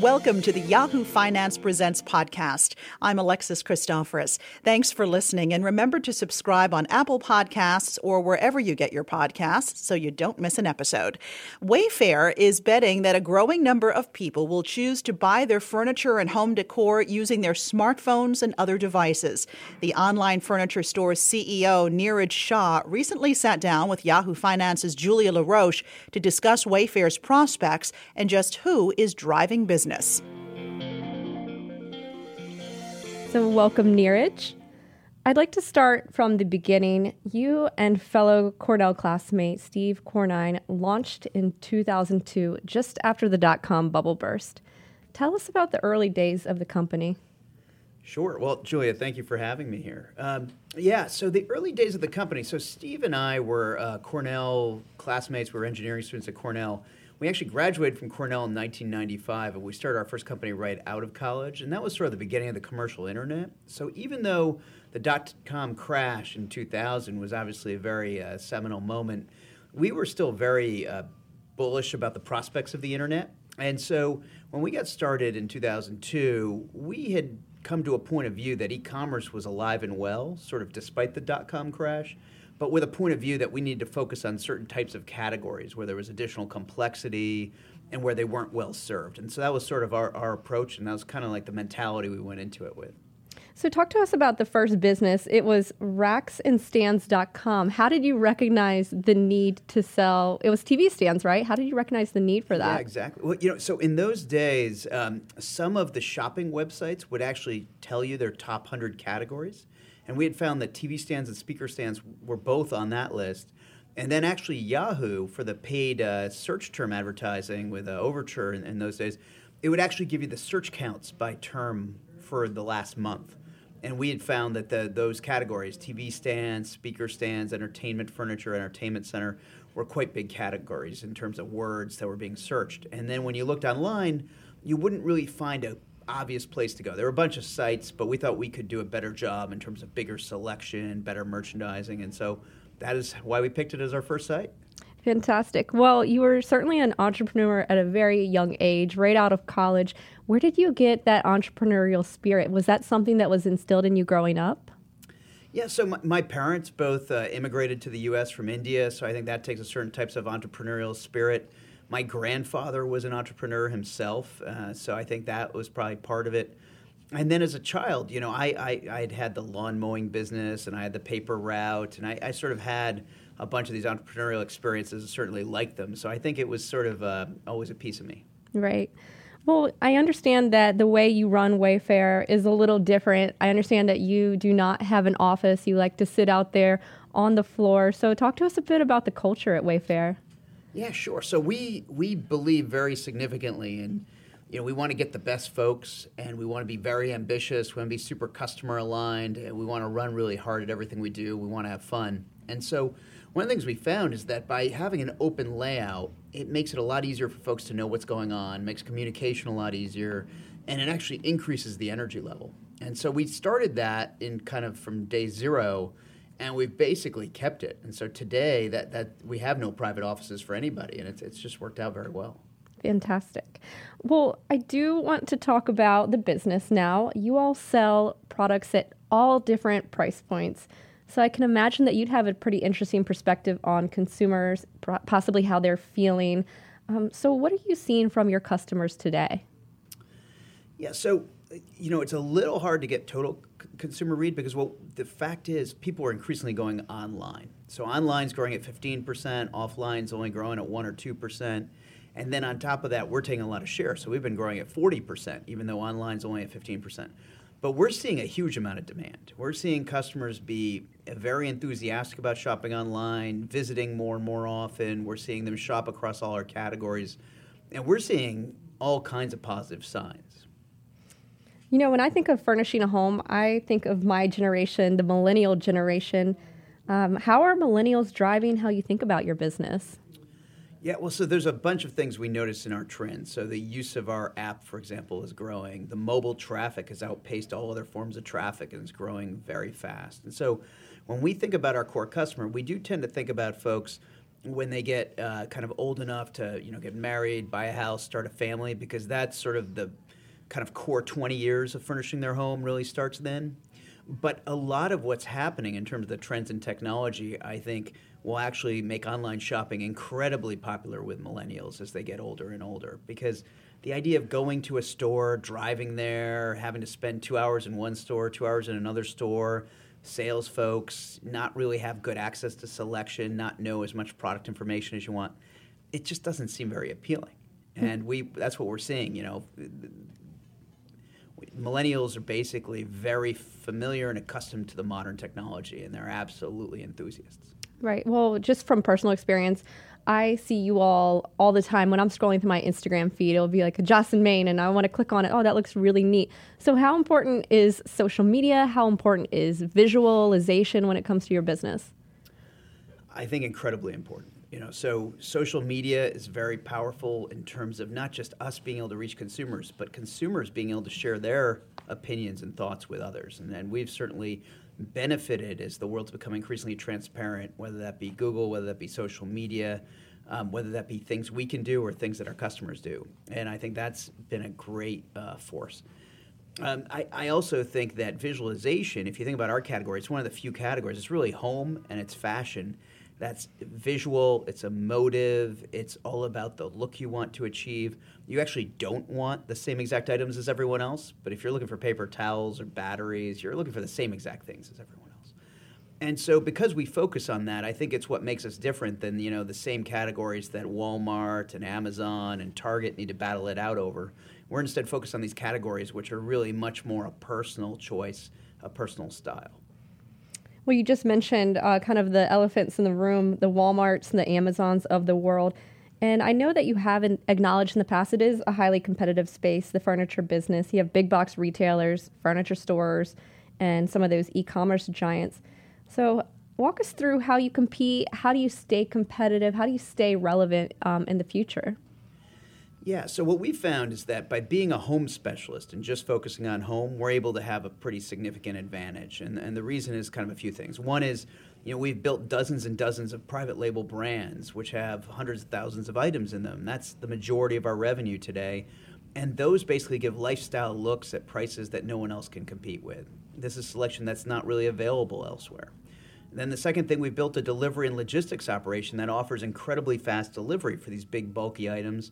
Welcome to the Yahoo Finance Presents podcast. I'm Alexis Christoforous. Thanks for listening, and remember to subscribe on Apple Podcasts or wherever you get your podcasts so you don't miss an episode. Wayfair is betting that a growing number of people will choose to buy their furniture and home decor using their smartphones and other devices. The online furniture store's CEO, Niraj Shah, recently sat down with Yahoo Finance's Julia LaRoche to discuss Wayfair's prospects and just who is driving business business. So, welcome, Niraj. I'd like to start from the beginning. You and fellow Cornell classmate Steve Conine launched in 2002, just after the dot com bubble burst. Tell us about the early days of the company. Sure. Well, Julia, thank you for having me here. Um, yeah, so the early days of the company. So, Steve and I were uh, Cornell classmates, we were engineering students at Cornell. We actually graduated from Cornell in 1995, and we started our first company right out of college, and that was sort of the beginning of the commercial internet. So even though the dot com crash in 2000 was obviously a very uh, seminal moment, we were still very uh, bullish about the prospects of the internet. And so when we got started in 2002, we had come to a point of view that e-commerce was alive and well, sort of despite the dot com crash but with a point of view that we need to focus on certain types of categories where there was additional complexity and where they weren't well served. And so that was sort of our, our approach, and that was kind of like the mentality we went into it with. So, talk to us about the first business. It was racksandstands.com. How did you recognize the need to sell? It was TV stands, right? How did you recognize the need for that? Yeah, exactly. Well, you know, so in those days, um, some of the shopping websites would actually tell you their top 100 categories. And we had found that TV stands and speaker stands were both on that list. And then actually Yahoo for the paid uh, search term advertising with uh, Overture in, in, those days, it would actually give you the search counts by term for the last month. And we had found that the, those categories, TV stands, speaker stands, entertainment furniture, entertainment center, were quite big categories in terms of words that were being searched. And then when you looked online, you wouldn't really find a obvious place to go. There were a bunch of sites, but we thought we could do a better job in terms of bigger selection, better merchandising, and so that is why we picked it as our first site. Fantastic. Well, you were certainly an entrepreneur at a very young age, right out of college. Where did you get that entrepreneurial spirit? Was that something that was instilled in you growing up? Yeah, so my, my parents both uh, immigrated to the U.S. from India, so I think that takes a certain types of entrepreneurial spirit. My grandfather was an entrepreneur himself, uh, so I think that was probably part of it. And then as a child, you know, I, I, had had the lawn mowing business and I had the paper route, and I, I sort of had a bunch of these entrepreneurial experiences and certainly liked them. So I think it was sort of uh, always a piece of me. Right. Well, I understand that the way you run Wayfair is a little different. I understand that you do not have an office. You like to sit out there on the floor. So, talk to us a bit about the culture at Wayfair. Yeah, sure. So we we believe very significantly in you know, we want to get the best folks and we want to be very ambitious. We want to be super customer aligned and we want to run really hard at everything we do. We want to have fun. And so, one of the things we found is that by having an open layout, it makes it a lot easier for folks to know what's going on, makes communication a lot easier, and it actually increases the energy level. And so, we started that in kind of from day zero and we've basically kept it. And so today, that that we have no private offices for anybody, and it's it's just worked out very well. Fantastic. Well, I do want to talk about the business now. You all sell products at all different price points. So I can imagine that you'd have a pretty interesting perspective on consumers, possibly how they're feeling. Um, so, what are you seeing from your customers today? Yeah, so you know, it's a little hard to get total c- consumer read because well, the fact is people are increasingly going online. So online's growing at 15%, offline's only growing at 1 or 2%. And then on top of that, we're taking a lot of share. So we've been growing at 40%, even though online's only at 15%. But we're seeing a huge amount of demand. We're seeing customers be very enthusiastic about shopping online, visiting more and more often. We're seeing them shop across all our categories. And we're seeing all kinds of positive signs. You know, when I think of furnishing a home, I think of my generation, the millennial generation. Um, how are millennials driving how you think about your business? Yeah, well, so there's a bunch of things we notice in our trends. So the use of our app, for example, is growing. The mobile traffic has outpaced all other forms of traffic and is growing very fast. And so when we think about our core customer, we do tend to think about folks when they get uh, kind of old enough to you know get married, buy a house, start a family, because that's sort of the kind of core 20 years of furnishing their home really starts then. But a lot of what's happening in terms of the trends in technology, I think, will actually make online shopping incredibly popular with millennials as they get older and older. Because the idea of going to a store, driving there, having to spend two hours in one store, two hours in another store, sales folks not really have good access to selection, not know as much product information as you want, it just doesn't seem very appealing. Hmm. And we that's what we're seeing, you know. Millennials are basically very familiar and accustomed to the modern technology, and they're absolutely enthusiasts. Right. Well, just from personal experience, I see you all all the time when I'm scrolling through my Instagram feed. It'll be like a Joss & Main, and I want to click on it. Oh, that looks really neat. So, how important is social media? How important is visualization when it comes to your business? I think incredibly important. You know, so social media is very powerful in terms of not just us being able to reach consumers, but consumers being able to share their opinions and thoughts with others. And, and we've certainly benefited as the world's become increasingly transparent, whether that be Google, whether that be social media, um, whether that be things we can do or things that our customers do. And I think that's been a great uh, force. Um, I, I, also think that visualization, if you think about our category, it's one of the few categories. It's really home and it's fashion. That's visual, it's emotive, it's all about the look you want to achieve. You actually don't want the same exact items as everyone else, but if you're looking for paper towels or batteries, you're looking for the same exact things as everyone else. And so because we focus on that, I think it's what makes us different than, you know, the same categories that Walmart and Amazon and Target need to battle it out over. We're instead focused on these categories which are really much more a personal choice, a personal style. Well, you just mentioned uh, kind of the elephants in the room, the Walmarts and the Amazons of the world. And I know that you haven't acknowledged in the past it is a highly competitive space, the furniture business. You have big box retailers, furniture stores, and some of those e commerce giants. So, walk us through how you compete. How do you stay competitive? How do you stay relevant um, in the future? Yeah, so what we found is that by being a home specialist and just focusing on home, we're able to have a pretty significant advantage. And, and the reason is kind of a few things. One is, you know, we've built dozens and dozens of private label brands which have hundreds of thousands of items in them. That's the majority of our revenue today. And those basically give lifestyle looks at prices that no one else can compete with. This is selection that's not really available elsewhere. Then the second thing, we've built a delivery and logistics operation that offers incredibly fast delivery for these big bulky items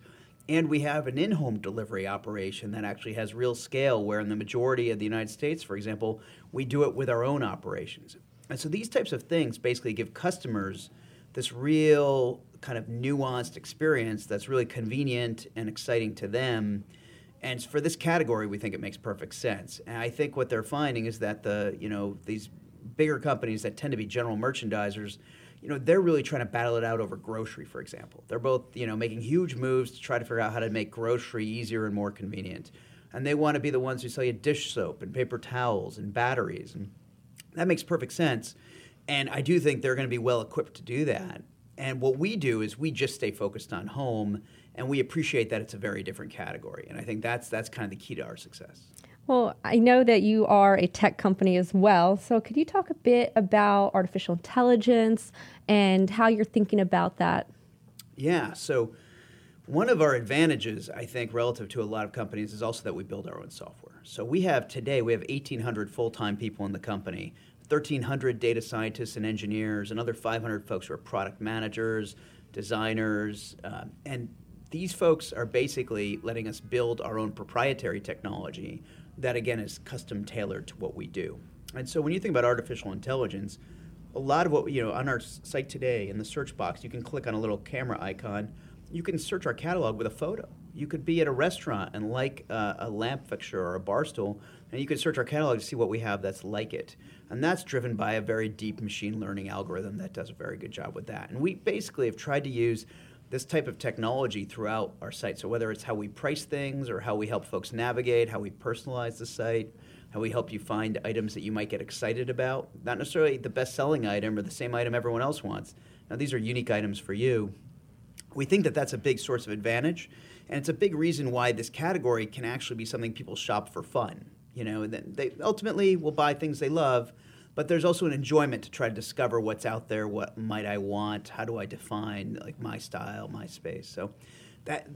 and we have an in home delivery operation that actually has real scale, where in the majority of the United States, for example, we do it with our own operations. And so these types of things basically give customers this real kind of nuanced experience that's really convenient and exciting to them. And for this category, we think it makes perfect sense. And I think what they're finding is that the, you know, these bigger companies that tend to be general merchandisers you know, they're really trying to battle it out over grocery, for example. They're both, you know, making huge moves to try to figure out how to make grocery easier and more convenient. And they want to be the ones who sell you dish soap and paper towels and batteries. And that makes perfect sense. And I do think they're going to be well equipped to do that. And what we do is we just stay focused on home and we appreciate that it's a very different category. And I think that's that's kind of the key to our success. Well, I know that you are a tech company as well. So, could you talk a bit about artificial intelligence and how you're thinking about that? Yeah. So, one of our advantages, I think, relative to a lot of companies is also that we build our own software. So, we have today, we have 1,800 full time people in the company, 1,300 data scientists and engineers, another 500 folks who are product managers, designers, uh, and these folks are basically letting us build our own proprietary technology that again is custom tailored to what we do. And so when you think about artificial intelligence, a lot of what you know on our site today in the search box, you can click on a little camera icon. You can search our catalog with a photo. You could be at a restaurant and like uh, a lamp fixture or a bar stool, and you could search our catalog to see what we have that's like it. And that's driven by a very deep machine learning algorithm that does a very good job with that. And we basically have tried to use this type of technology throughout our site. So whether it's how we price things or how we help folks navigate, how we personalize the site, how we help you find items that you might get excited about, not necessarily the best-selling item or the same item everyone else wants. Now these are unique items for you. We think that that's a big source of advantage, and it's a big reason why this category can actually be something people shop for fun. You know, and they ultimately will buy things they love, but there's also an enjoyment to try to discover what's out there. What might I want? How do I define like my style, my space? So that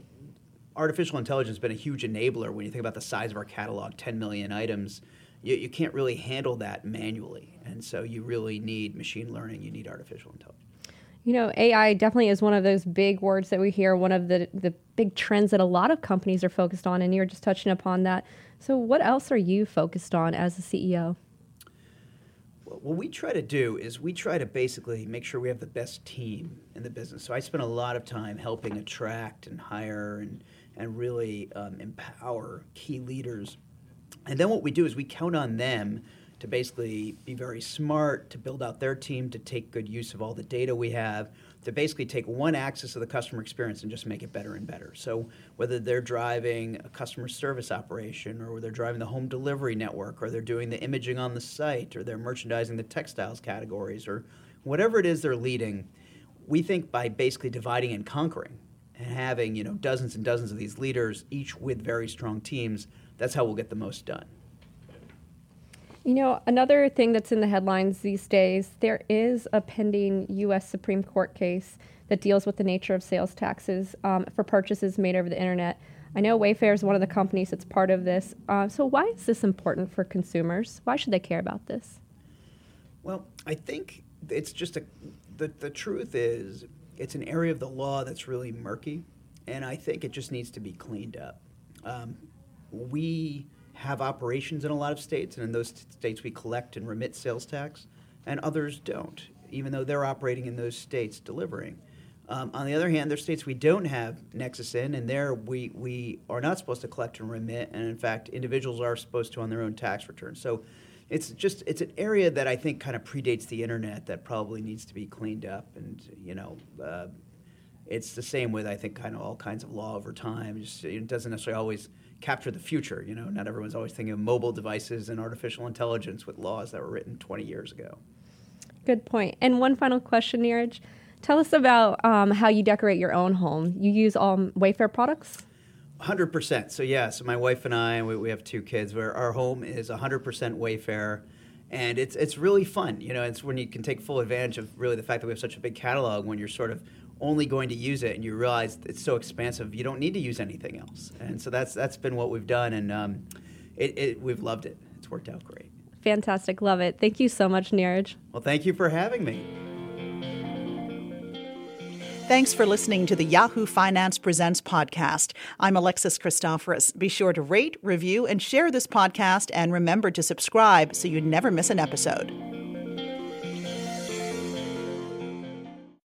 artificial intelligence has been a huge enabler when you think about the size of our catalog 10 million items you, you can't really handle that manually and so you really need machine learning you need artificial intelligence you know ai definitely is one of those big words that we hear one of the, the big trends that a lot of companies are focused on and you're just touching upon that so what else are you focused on as a ceo what we try to do is we try to basically make sure we have the best team in the business. So I spend a lot of time helping attract and hire and and really um, empower key leaders. And then what we do is we count on them to basically be very smart, to build out their team, to take good use of all the data we have, to basically take one axis of the customer experience and just make it better and better. So whether they're driving a customer service operation, or they're driving the home delivery network, or they're doing the imaging on the site, or they're merchandising the textiles categories, or whatever it is they're leading, we think by basically dividing and conquering and having you know dozens and dozens of these leaders, each with very strong teams, that's how we'll get the most done. You know, another thing that's in the headlines these days, there is a pending U.S. Supreme Court case that deals with the nature of sales taxes um, for purchases made over the internet. I know Wayfair is one of the companies that's part of this. Uh, so, why is this important for consumers? Why should they care about this? Well, I think it's just a the, the truth is it's an area of the law that's really murky, and I think it just needs to be cleaned up. Um, we have operations in a lot of states, and in those states we collect and remit sales tax, and others don't, even though they're operating in those states delivering. Um, on the other hand, there's states we don't have nexus in, and there we, we are not supposed to collect and remit, and in fact, individuals are supposed to on their own tax returns. So it's just it's an area that I think kind of predates the internet that probably needs to be cleaned up, and you know, uh, it's the same with I think kind of all kinds of law over time. Just, it doesn't necessarily always capture the future. You know, not everyone's always thinking of mobile devices and artificial intelligence with laws that were written 20 years ago. Good point. And one final question, Niraj. Tell us about um, how you decorate your own home. You use all Wayfair products? Hundred percent. So yeah, so my wife and I, we, we have two kids. Where our home is hundred percent Wayfair, and it's it's really fun. You know, it's when you can take full advantage of really the fact that we have such a big catalog. When you're sort of only going to use it, and you realize it's so expansive, you don't need to use anything else. And so that's that's been what we've done, and um, it, it, we've loved it. It's worked out great. Fantastic, love it. Thank you so much, Niraj. Well, thank you for having me. Thanks for listening to the Yahoo Finance Presents podcast. I'm Alexis Christoforous. Be sure to rate, review, and share this podcast, and remember to subscribe so you never miss an episode.